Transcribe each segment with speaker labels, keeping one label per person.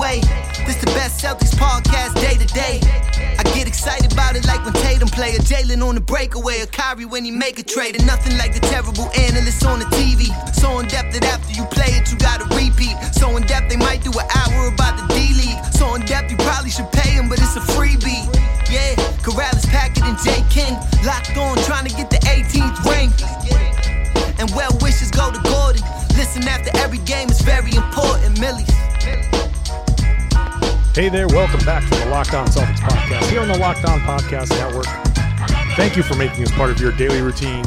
Speaker 1: away. This the best Celtics podcast day to day. I get excited about it like when Tatum play a Jalen on the breakaway, or Kyrie when he make a trade, and nothing like the terrible analysts on the TV. So in depth that after you play it, you gotta
Speaker 2: Hey there, welcome back to the Locked On Celtics podcast here on the Locked On Podcast Network. Thank you for making us part of your daily routine.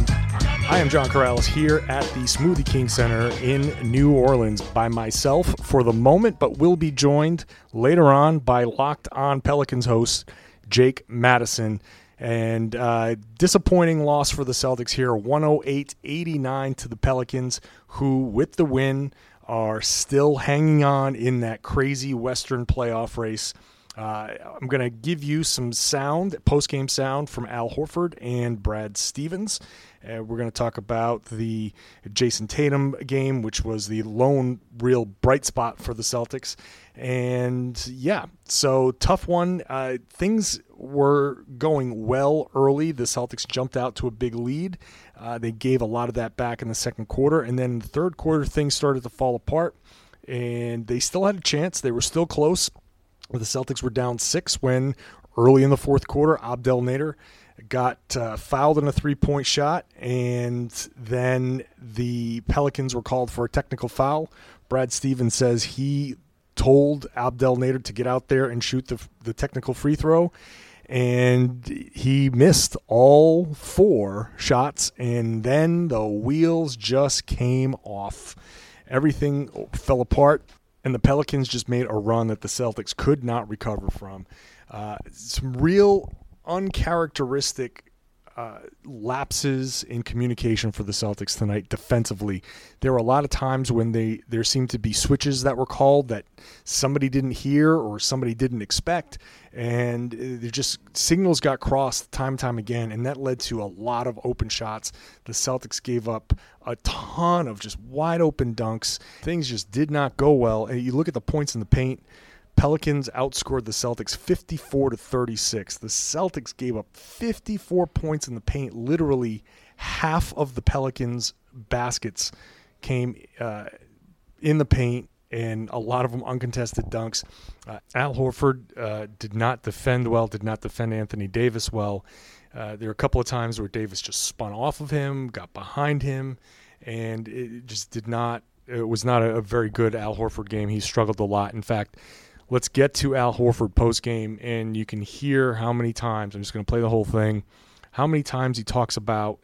Speaker 2: I am John Karalis here at the Smoothie King Center in New Orleans by myself for the moment, but will be joined later on by Locked On Pelicans host Jake Madison. And uh, disappointing loss for the Celtics here 108 89 to the Pelicans, who, with the win, are still hanging on in that crazy Western playoff race. Uh, I'm going to give you some sound, post game sound from Al Horford and Brad Stevens. Uh, we're going to talk about the Jayson Tatum game, which was the lone real bright spot for the Celtics. And yeah, so tough one. Uh, things were going well early. The Celtics jumped out to a big lead. Uh, they gave a lot of that back in the second quarter. And then in the third quarter, things started to fall apart. And they still had a chance. They were still close. The Celtics were down six when early in the fourth quarter, Abdel Nader got uh, fouled in a three point shot, and then the Pelicans were called for a technical foul. Brad Stevens says he told Abdel Nader to get out there and shoot the, the technical free throw, and he missed all four shots, and then the wheels just came off. Everything fell apart and the Pelicans just made a run that the Celtics could not recover from. Uh, some real uncharacteristic uh, lapses in communication for the Celtics tonight defensively. There were a lot of times when they there seemed to be switches that were called that somebody didn't hear or somebody didn't expect, and there just signals got crossed time and time again, and that led to a lot of open shots. The Celtics gave up a ton of just wide open dunks. Things just did not go well. And you look at the points in the paint. Pelicans outscored the Celtics 54 to 36. The Celtics gave up 54 points in the paint. Literally half of the Pelicans' baskets came uh, in the paint, and a lot of them uncontested dunks. Uh, Al Horford uh, did not defend well, did not defend Anthony Davis well. Uh, there were a couple of times where Davis just spun off of him, got behind him, and it just did not. It was not a, a very good Al Horford game. He struggled a lot. In fact, let's get to Al Horford post game, and you can hear how many times. I'm just going to play the whole thing. How many times he talks about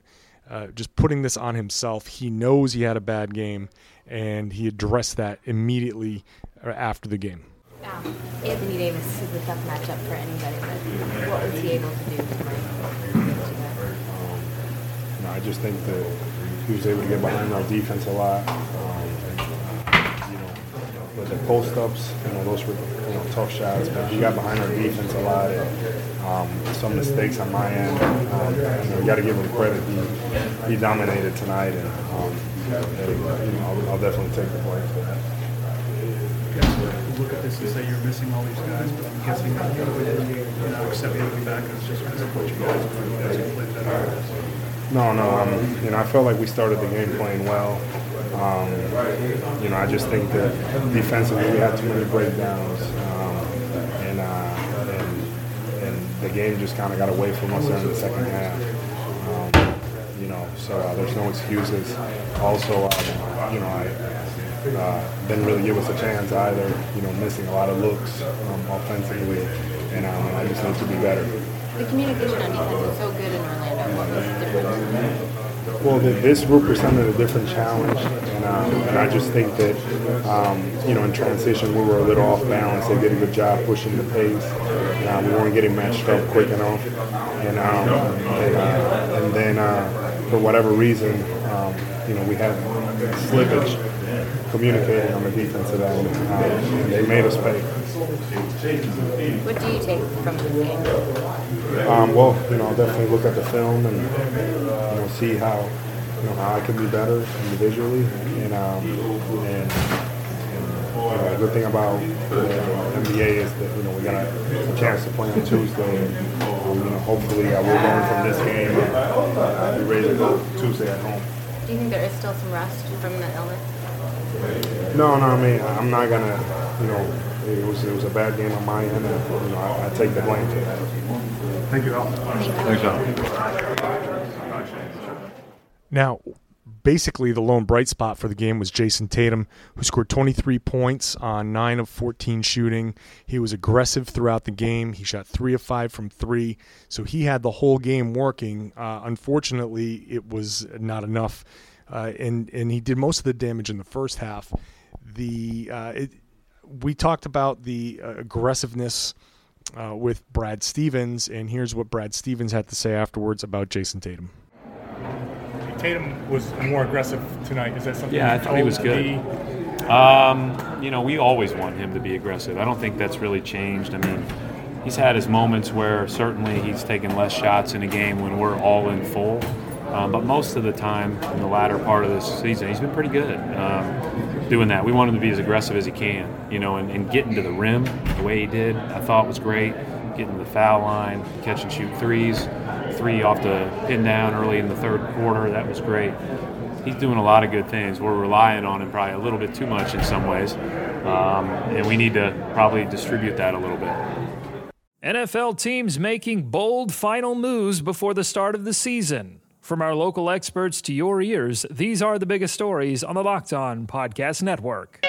Speaker 2: uh, just putting this on himself. He knows he had a bad game, and he addressed that immediately uh, after the game.
Speaker 3: Now, Anthony Davis is a tough matchup for anybody, but what was he able to do tonight?
Speaker 4: You know, I just think that he was able to get behind our defense a lot. Um, you know, with the post ups, you know, those were you know tough shots, but he got behind our defense a lot. Um, some mistakes on my end. Um, you know, got to give him credit. He, he dominated tonight, and um, and, you know, I'll, I'll definitely take the blame for that.
Speaker 5: look at this and say you're missing all these guys, but I'm guessing that you're not accepting them back as just because of what you guys are doing. As played better.
Speaker 4: No, no. Um, you know, I felt like we started the game playing well. Um, you know, I just think that defensively we had too many breakdowns, um, and, uh, and and the game just kind of got away from us in the second half. Um, you know, so uh, there's no excuses. Also, um, you know, I uh, didn't really give us a chance either. You know, missing a lot of looks um, offensively, and um, I just need to be better.
Speaker 3: The communication on defense was so good in Orlando. What was different?
Speaker 4: Well, this group presented a different challenge, um, and I just think that um, you know in transition we were a little off balance. They did a good job pushing the pace. Uh, we weren't getting matched up quick enough, and um, and, uh, and then uh, for whatever reason, um, you know we had slippage communicating on the defensive end, uh, and they made us pay.
Speaker 3: What do you take from this game?
Speaker 4: Um, well, you know, I'll definitely look at the film and you know see how you know how I can be better individually, and um, and, and you know, the good thing about the NBA is that you know we got a, a chance to play on Tuesday, and you know hopefully I will learn from this game and uh, be ready to go Tuesday at home.
Speaker 3: Do you think there is still some rust from the illness?
Speaker 4: No, no, I mean I'm not gonna, you know, it was it was a bad game on my end, and you know I, I take the blame for that.
Speaker 5: Thank you, Al.
Speaker 6: Thanks, Al.
Speaker 2: Now, basically, the lone bright spot for the game was Jayson Tatum, who scored 23 points on 9 of 14 shooting. He was aggressive throughout the game. He shot 3 of 5 from 3, so he had the whole game working. Uh, unfortunately, it was not enough, uh, and, and he did most of the damage in the first half. The uh, it, We talked about the uh, aggressiveness. Uh, with Brad Stevens, and here's what Brad Stevens had to say afterwards about Jayson Tatum.
Speaker 7: Tatum was more aggressive tonight. Is that something?
Speaker 6: Yeah, I thought he was good. Um, you know, we always want him to be aggressive. I don't think that's really changed. I mean, he's had his moments where certainly he's taken less shots in a game when we're all in full. Um, but most of the time in the latter part of this season, he's been pretty good um, doing that. We want him to be as aggressive as he can, you know, and, and getting to the rim the way he did, I thought was great. Getting to the foul line, catch and shoot threes, three off the pin down early in the third quarter, that was great. He's doing a lot of good things. We're relying on him probably a little bit too much in some ways, um, and we need to probably distribute that a little bit.
Speaker 8: NFL teams making bold final moves before the start of the season. From our local experts to your ears, these are the biggest stories on the Locked On Podcast Network.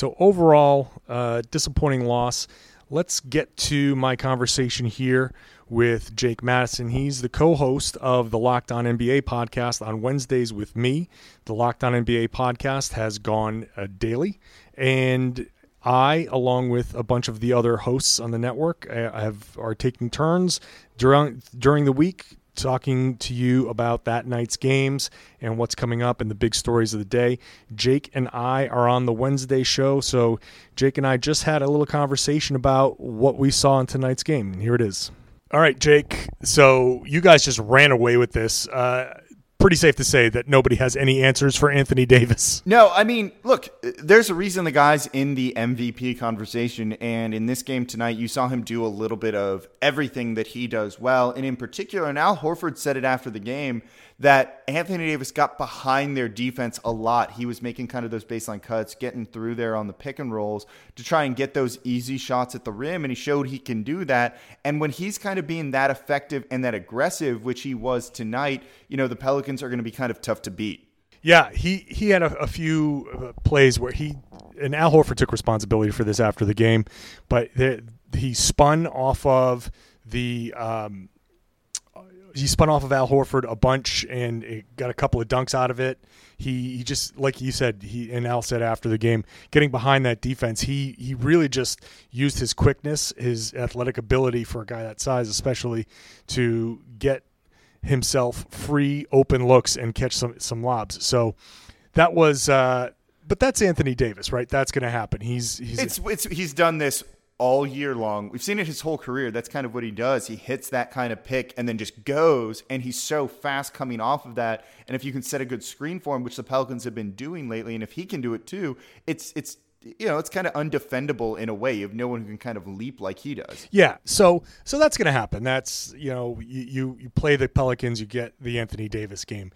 Speaker 2: So overall, uh, disappointing loss. Let's get to my conversation here with Jake Madison. He's the co-host of the Locked On NBA podcast on Wednesdays with me. The Locked On NBA podcast has gone uh, daily, and I, along with a bunch of the other hosts on the network, uh, have are taking turns during during the week talking to you about that night's games and what's coming up and the big stories of the day. Jake and I are on the Wednesday show, so Jake and I just had a little conversation about what we saw in tonight's game, and here it is. All right, Jake. So you guys just ran away with this. Uh, pretty safe to say that nobody has any answers for Anthony Davis.
Speaker 9: No, I mean, look, there's a reason the guy's in the MVP conversation. And in this game tonight, you saw him do a little bit of everything that he does well. And in particular, and Al Horford said it after the game, that Anthony Davis got behind their defense a lot. He was making kind of those baseline cuts, getting through there on the pick and rolls to try and get those easy shots at the rim, and he showed he can do that. And when he's kind of being that effective and that aggressive, which he was tonight, you know, the Pelicans are going to be kind of tough to beat.
Speaker 2: Yeah, he he had a, a few uh, plays where he and Al Horford took responsibility for this after the game, but the, he spun off of the um, he spun off of Al Horford a bunch and got a couple of dunks out of it. He, he just like you said, he and Al said after the game, getting behind that defense, he he really just used his quickness, his athletic ability for a guy that size, especially to get himself free open looks and catch some some lobs. So that was uh but that's Anthony Davis, right? That's going to happen. He's he's
Speaker 9: it's, it's he's done this all year long. We've seen it his whole career. That's kind of what he does. He hits that kind of pick and then just goes, and he's so fast coming off of that. And if you can set a good screen for him, which the Pelicans have been doing lately, and if he can do it too, it's it's you know it's kind of undefendable in a way. You no one who can kind of leap like he does.
Speaker 2: Yeah, so so that's going to happen. That's you know you, you you play the Pelicans, you get the Anthony Davis game.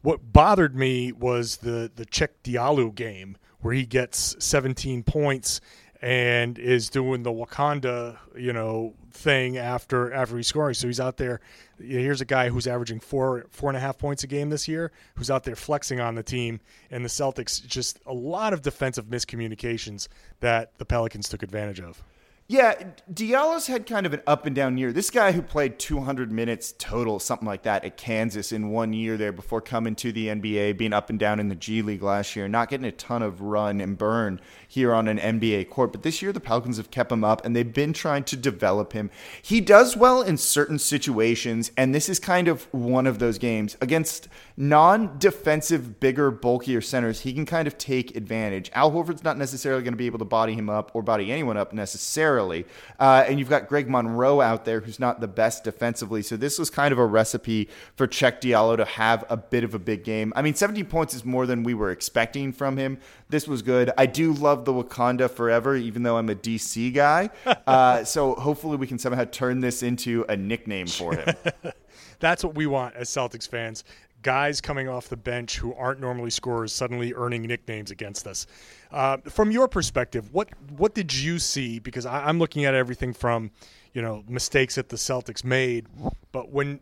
Speaker 2: What bothered me was the the Cheick Diallo game where he gets 17 points and is doing the Wakanda, you know, thing after after he's scoring. So he's out there. Here's a guy who's averaging four four and a half points a game this year, who's out there flexing on the team, and the Celtics just a lot of defensive miscommunications that the Pelicans took advantage of.
Speaker 9: Yeah, Diallo's had kind of an up and down year. This guy who played 200 minutes total, something like that, at Kansas in one year there before coming to the NBA, being up and down in the G League last year, not getting a ton of run and burn here on an NBA court. But this year, the Pelicans have kept him up and they've been trying to develop him. He does well in certain situations, and this is kind of one of those games. Against non defensive, bigger, bulkier centers, he can kind of take advantage. Al Horford's not necessarily going to be able to body him up or body anyone up necessarily uh, and you've got Greg Monroe out there who's not the best defensively. So this was kind of a recipe for Cheick Diallo to have a bit of a big game. I mean, 17 points is more than we were expecting from him. This was good. I do love the Wakanda forever, even though I'm a DC guy. Uh, so hopefully we can somehow turn this into a nickname for him.
Speaker 2: That's what we want as Celtics fans guys coming off the bench who aren't normally scorers suddenly earning nicknames against us. Uh, from your perspective, what what did you see? Because I, am looking at everything from, you know, mistakes that the Celtics made, but when.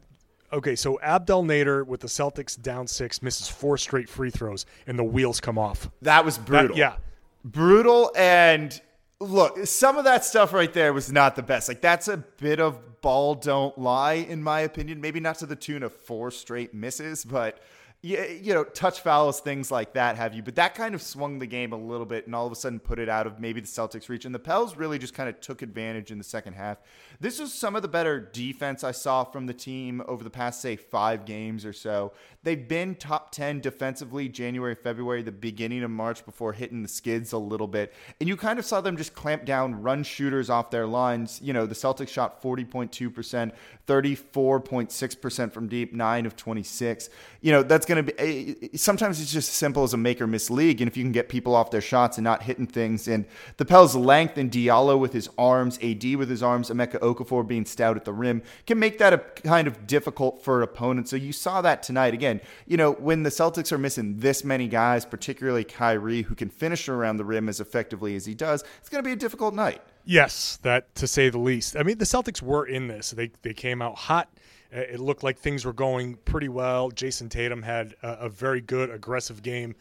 Speaker 2: Okay, so Abdel Nader with the Celtics down six misses four straight free throws and the wheels come off.
Speaker 9: That was brutal.
Speaker 2: That, yeah,
Speaker 9: brutal. And look, some of that stuff right there was not the best. Like that's a bit of ball don't lie, in my opinion. Maybe not to the tune of four straight misses, but you, you know, touch fouls, things like that have you. But that kind of swung the game a little bit and all of a sudden put it out of maybe the Celtics' reach. And the Pels really just kind of took advantage in the second half. This was some of the better defense I saw from the team over the past, say, five games or so. They've been top 10 defensively January, February, the beginning of March before hitting the skids a little bit. And you kind of saw them just clamp down, run shooters off their lines. You know, the Celtics shot 40.2%, 34.6% from deep, 9 of 26. You know, that's going to be eh, sometimes it's just as simple as a make or miss league. And if you can get people off their shots and not hitting things, and the Pels' length and Diallo with his arms, AD with his arms, Emeka Okafor being stout at the rim can make that a kind of difficult for opponents. So you saw that tonight. Again, you know, when the Celtics are missing this many guys, particularly Kyrie, who can finish around the rim as effectively as he does, it's going to be a difficult night.
Speaker 2: Yes, that to say the least. I mean, the Celtics were in this. They they came out hot. Uh, it looked like things were going pretty well. Jayson Tatum had a, a very good, aggressive game.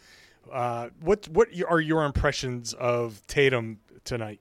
Speaker 2: Uh, what what are your impressions of Tatum tonight?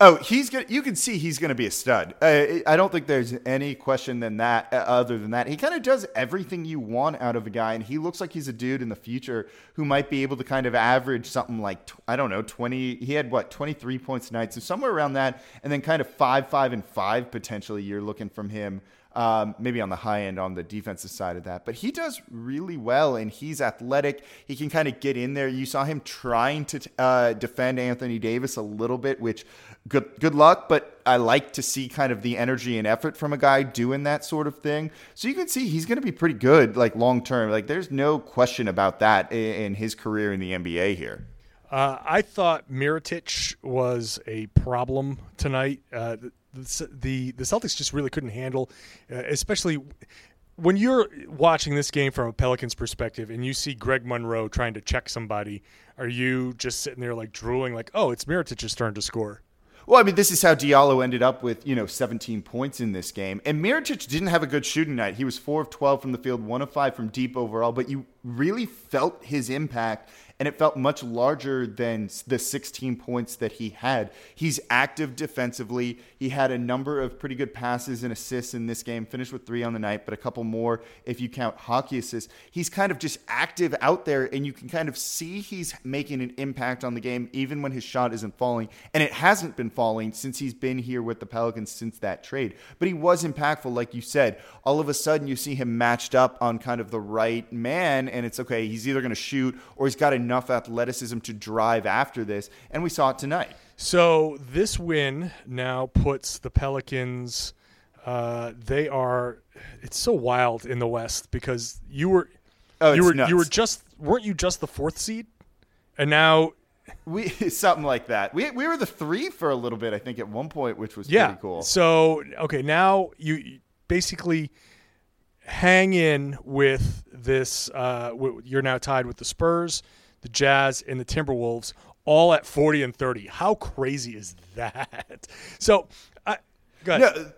Speaker 9: Oh, he's gonna. You can see he's to be a stud. Uh, I don't think there's any question than that. Uh, other than that, he kind of does everything you want out of a guy, and he looks like he's a dude in the future who might be able to kind of average something like I don't know, twenty. He had what twenty three points tonight, so somewhere around that, and then kind of five, five, and five potentially. You're looking from him. Um, maybe on the high end on the defensive side of that. But he does really well, and he's athletic. He can kind of get in there. You saw him trying to uh, defend Anthony Davis a little bit, which good good luck. But I like to see kind of the energy and effort from a guy doing that sort of thing. So you can see he's going to be pretty good, like long term. Like there's no question about that in his career in the NBA here.
Speaker 2: Uh, I thought Mirotic was a problem tonight. Uh, the, the Celtics just really couldn't handle, uh, especially when you're watching this game from a Pelicans perspective and you see Greg Monroe trying to check somebody, are you just sitting there like drooling, like, oh, it's Mirotic's turn to score?
Speaker 9: Well, I mean, this is how Diallo ended up with, you know, 17 points in this game. And Mirotic didn't have a good shooting night. He was 4 of 12 from the field, 1 of 5 from deep overall, but you really felt his impact and it felt much larger than the 16 points that he had. He's active defensively. He had a number of pretty good passes and assists in this game, finished with three on the night, but a couple more if you count hockey assists. He's kind of just active out there, and you can kind of see he's making an impact on the game, even when his shot isn't falling. And it hasn't been falling since he's been here with the Pelicans since that trade. But he was impactful, like you said. All of a sudden, you see him matched up on kind of the right man, and it's okay. He's either going to shoot or he's got enough athleticism to drive after this, and we saw it tonight.
Speaker 2: So this win now puts the Pelicans. Uh, they are. It's so wild in the West because you were.
Speaker 9: Oh,
Speaker 2: you were
Speaker 9: nuts.
Speaker 2: you were just weren't you just the fourth seed, and now
Speaker 9: we something like that. We we were the three for a little bit, I think, at one point, which was
Speaker 2: yeah.
Speaker 9: pretty cool.
Speaker 2: So okay, now you basically hang in with this. Uh, you're now tied with the Spurs, the Jazz, and the Timberwolves, all at 40 and 30. How crazy is that? So, I, go ahead.
Speaker 9: No,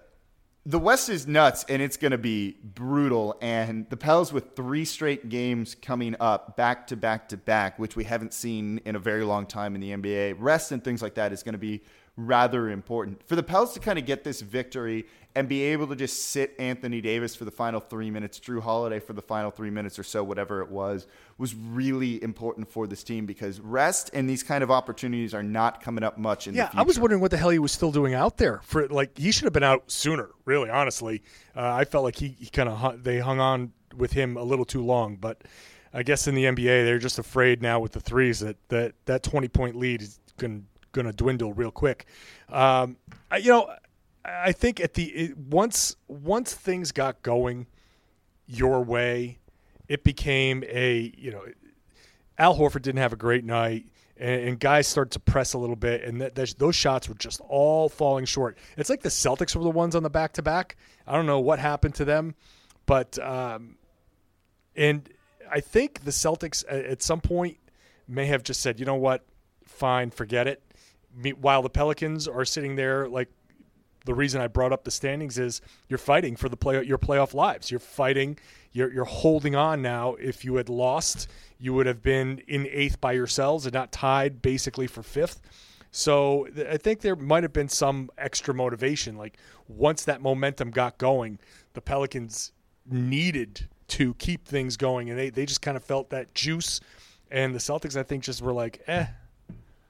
Speaker 9: the West is nuts, and it's going to be brutal. And the Pels with three straight games coming up, back to back to back, which we haven't seen in a very long time in the NBA. Rest and things like that is going to be rather important for the Pels to kind of get this victory and be able to just sit Anthony Davis for the final three minutes, Jrue Holiday for the final three minutes or so, whatever it was, was really important for this team because rest and these kind of opportunities are not coming up much in
Speaker 2: yeah. I was wondering what the hell he was still doing out there. For like, he should have been out sooner. Really, honestly, uh, I felt like he, he kind of hung, they hung on with him a little too long. But I guess in the NBA, they're just afraid now with the threes that that that twenty point lead is going going to dwindle real quick. Um, I, you know, I think at the it, once once things got going your way, it became a you know Al Horford didn't have a great night, and, and guys started to press a little bit, and that, that, those shots were just all falling short. It's like the Celtics were the ones on the back to back. I don't know what happened to them, but um, and I think the Celtics at, some point may have just said, you know what, fine, forget it. While the Pelicans are sitting there like the reason I brought up the standings is you're fighting for the play your playoff lives. You're fighting. You're you're holding on now. If you had lost, you would have been in eighth by yourselves and not tied basically for fifth. So th- I think there might have been some extra motivation. Like once that momentum got going, the Pelicans needed to keep things going, and they they just kind of felt that juice. And the Celtics, I think, just were like, eh.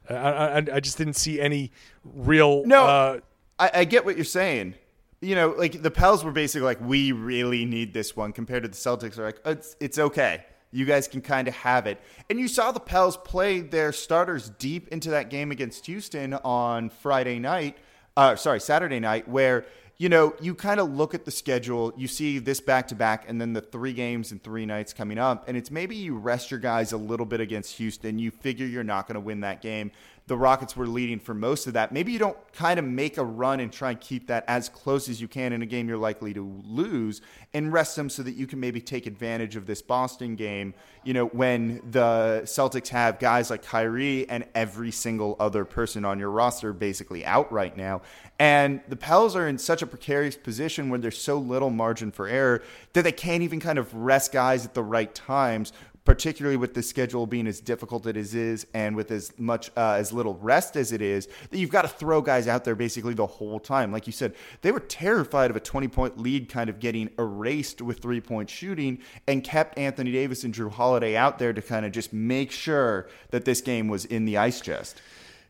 Speaker 2: I, I, I just didn't see any real
Speaker 9: No,
Speaker 2: uh,
Speaker 9: I, I get what you're saying. You know, like the Pels were basically like, we really need this one compared to the Celtics are like, it's, it's okay. You guys can kind of have it. And you saw the Pels play their starters deep into that game against Houston on Friday night, uh, sorry, Saturday night, where, you know, you kind of look at the schedule, you see this back to back, and then the three games and three nights coming up. And it's maybe you rest your guys a little bit against Houston. You figure you're not going to win that game the Rockets were leading for most of that. Maybe you don't kind of make a run and try and keep that as close as you can in a game you're likely to lose and rest them so that you can maybe take advantage of this Boston game, you know, when the Celtics have guys like Kyrie and every single other person on your roster basically out right now. And the Pels are in such a precarious position where there's so little margin for error that they can't even kind of rest guys at the right times particularly with the schedule being as difficult as it is and with as much uh, as little rest as it is that you've got to throw guys out there basically the whole time like you said they were terrified of a 20 point lead kind of getting erased with three point shooting and kept anthony davis and jrue holiday out there to kind of just make sure that this game was in the ice chest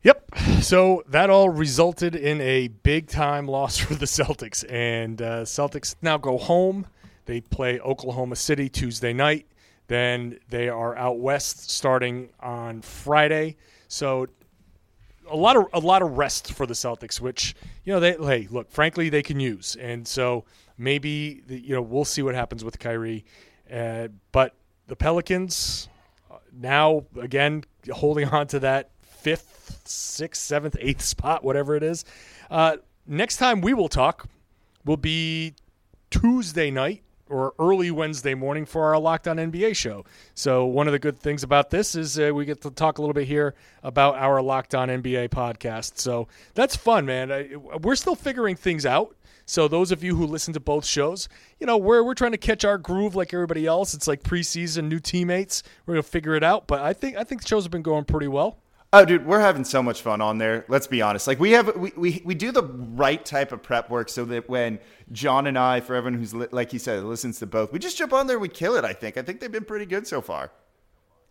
Speaker 2: Yep. So that all resulted in a big time loss for the Celtics. And uh, Celtics now go home. They play Oklahoma City Tuesday night. Then they are out west starting on Friday. So a lot of a lot of rest for the Celtics, which you know they hey look frankly they can use, and so maybe the, you know we'll see what happens with Kyrie, uh, but the Pelicans uh, now again holding on to that fifth, sixth, seventh, eighth spot, whatever it is. Uh, next time we will talk will be Tuesday night or early Wednesday morning for our Locked On NBA show. So one of the good things about this is uh, we get to talk a little bit here about our Locked On NBA podcast. So that's fun, man. I, we're still figuring things out. So those of you who listen to both shows, you know, we're we're trying to catch our groove like everybody else. It's like preseason, new teammates. We're gonna figure it out. But I think I think the shows have been going pretty well.
Speaker 9: Oh, dude, we're having so much fun on there. Let's be honest. Like we have, we, we, we do the right type of prep work so that when John and I, for everyone who's li- like he said, listens to both, we just jump on there, and we kill it. I think. I think they've been pretty good so far.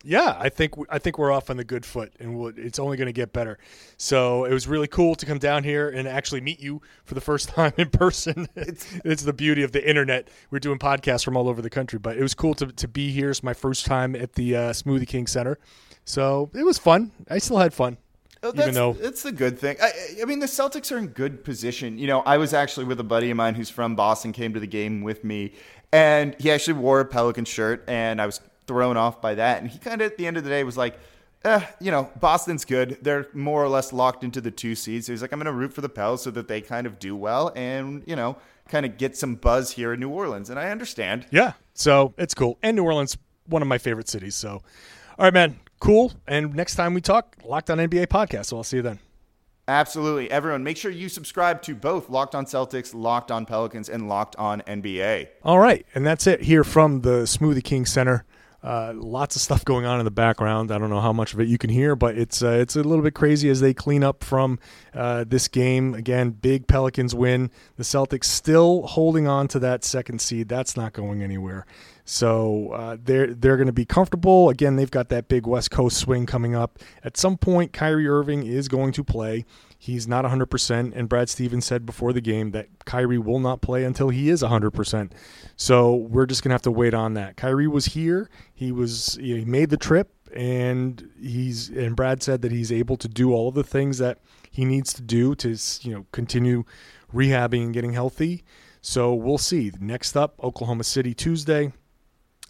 Speaker 2: Yeah, I think I think we're off on the good foot, and we'll, it's only going to get better. So it was really cool to come down here and actually meet you for the first time in person. It's, it's the beauty of the internet. We're doing podcasts from all over the country, but it was cool to, to be here. It's my first time at the uh, Smoothie King Center, so it was fun. I still had fun.
Speaker 9: Oh,
Speaker 2: even
Speaker 9: that's,
Speaker 2: though
Speaker 9: that's the good thing. I, I mean, the Celtics are in good position. You know, I was actually with a buddy of mine who's from Boston, came to the game with me, and he actually wore a Pelican shirt, and I was thrown off by that. And he kind of, at the end of the day, was like, eh, you know, Boston's good. They're more or less locked into the two seeds. So he's like, I'm going to root for the Pels so that they kind of do well and, you know, kind of get some buzz here in New Orleans. And I understand.
Speaker 2: Yeah, so it's cool. And New Orleans, one of my favorite cities. So, all right, man, cool. And next time we talk, Locked On NBA podcast. So I'll see you then.
Speaker 9: Absolutely. Everyone, make sure you subscribe to both Locked On Celtics, Locked On Pelicans, and Locked On NBA.
Speaker 2: All right, and that's it here from the Smoothie King Center. Uh, lots of stuff going on in the background. I don't know how much of it you can hear, but it's uh, it's a little bit crazy as they clean up from uh, this game. Again, big Pelicans win. The Celtics still holding on to that second seed. That's not going anywhere. So uh, they're they're going to be comfortable. Again, they've got that big West Coast swing coming up. At some point, Kyrie Irving is going to play. He's not 100%, and Brad Stevens said before the game that Kyrie will not play until he is 100%. So we're just going to have to wait on that. Kyrie was here. He was he made the trip, and he's and Brad said that he's able to do all of the things that he needs to do to you know continue rehabbing and getting healthy. So we'll see. Next up, Oklahoma City Tuesday,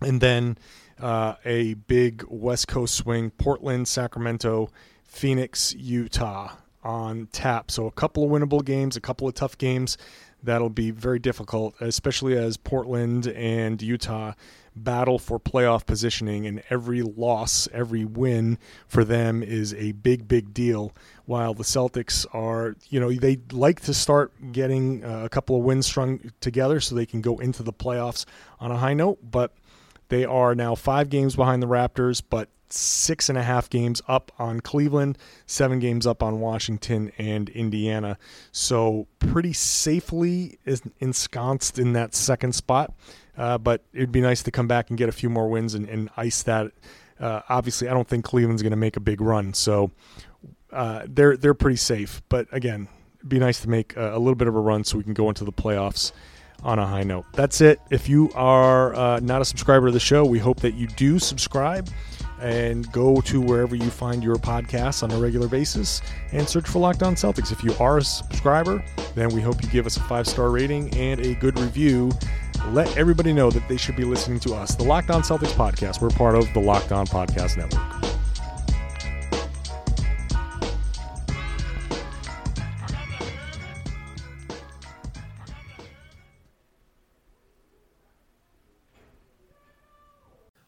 Speaker 2: and then uh, a big West Coast swing: Portland, Sacramento, Phoenix, Utah on tap. So a couple of winnable games, a couple of tough games. That'll be very difficult, especially as Portland and Utah battle for playoff positioning, and every loss, every win for them is a big, big deal. While the Celtics are, you know, they like to start getting uh, a couple of wins strung together so they can go into the playoffs on a high note, but they are now five games behind the Raptors, but six and a half games up on Cleveland, seven games up on Washington and Indiana. So pretty safely ensconced in that second spot. Uh, but it'd be nice to come back and get a few more wins and, and ice that. Uh, obviously, I don't think Cleveland's going to make a big run, so uh, they're they're pretty safe. But again, it'd be nice to make a, a little bit of a run so we can go into the playoffs on a high note. That's it. If you are uh, not a subscriber to the show, we hope that you do subscribe and go to wherever you find your podcasts on a regular basis and search for Locked On Celtics. If you are a subscriber, then we hope you give us a five star rating and a good review. Let everybody know that they should be listening to us, the Locked On Celtics podcast. We're part of the Locked On Podcast Network.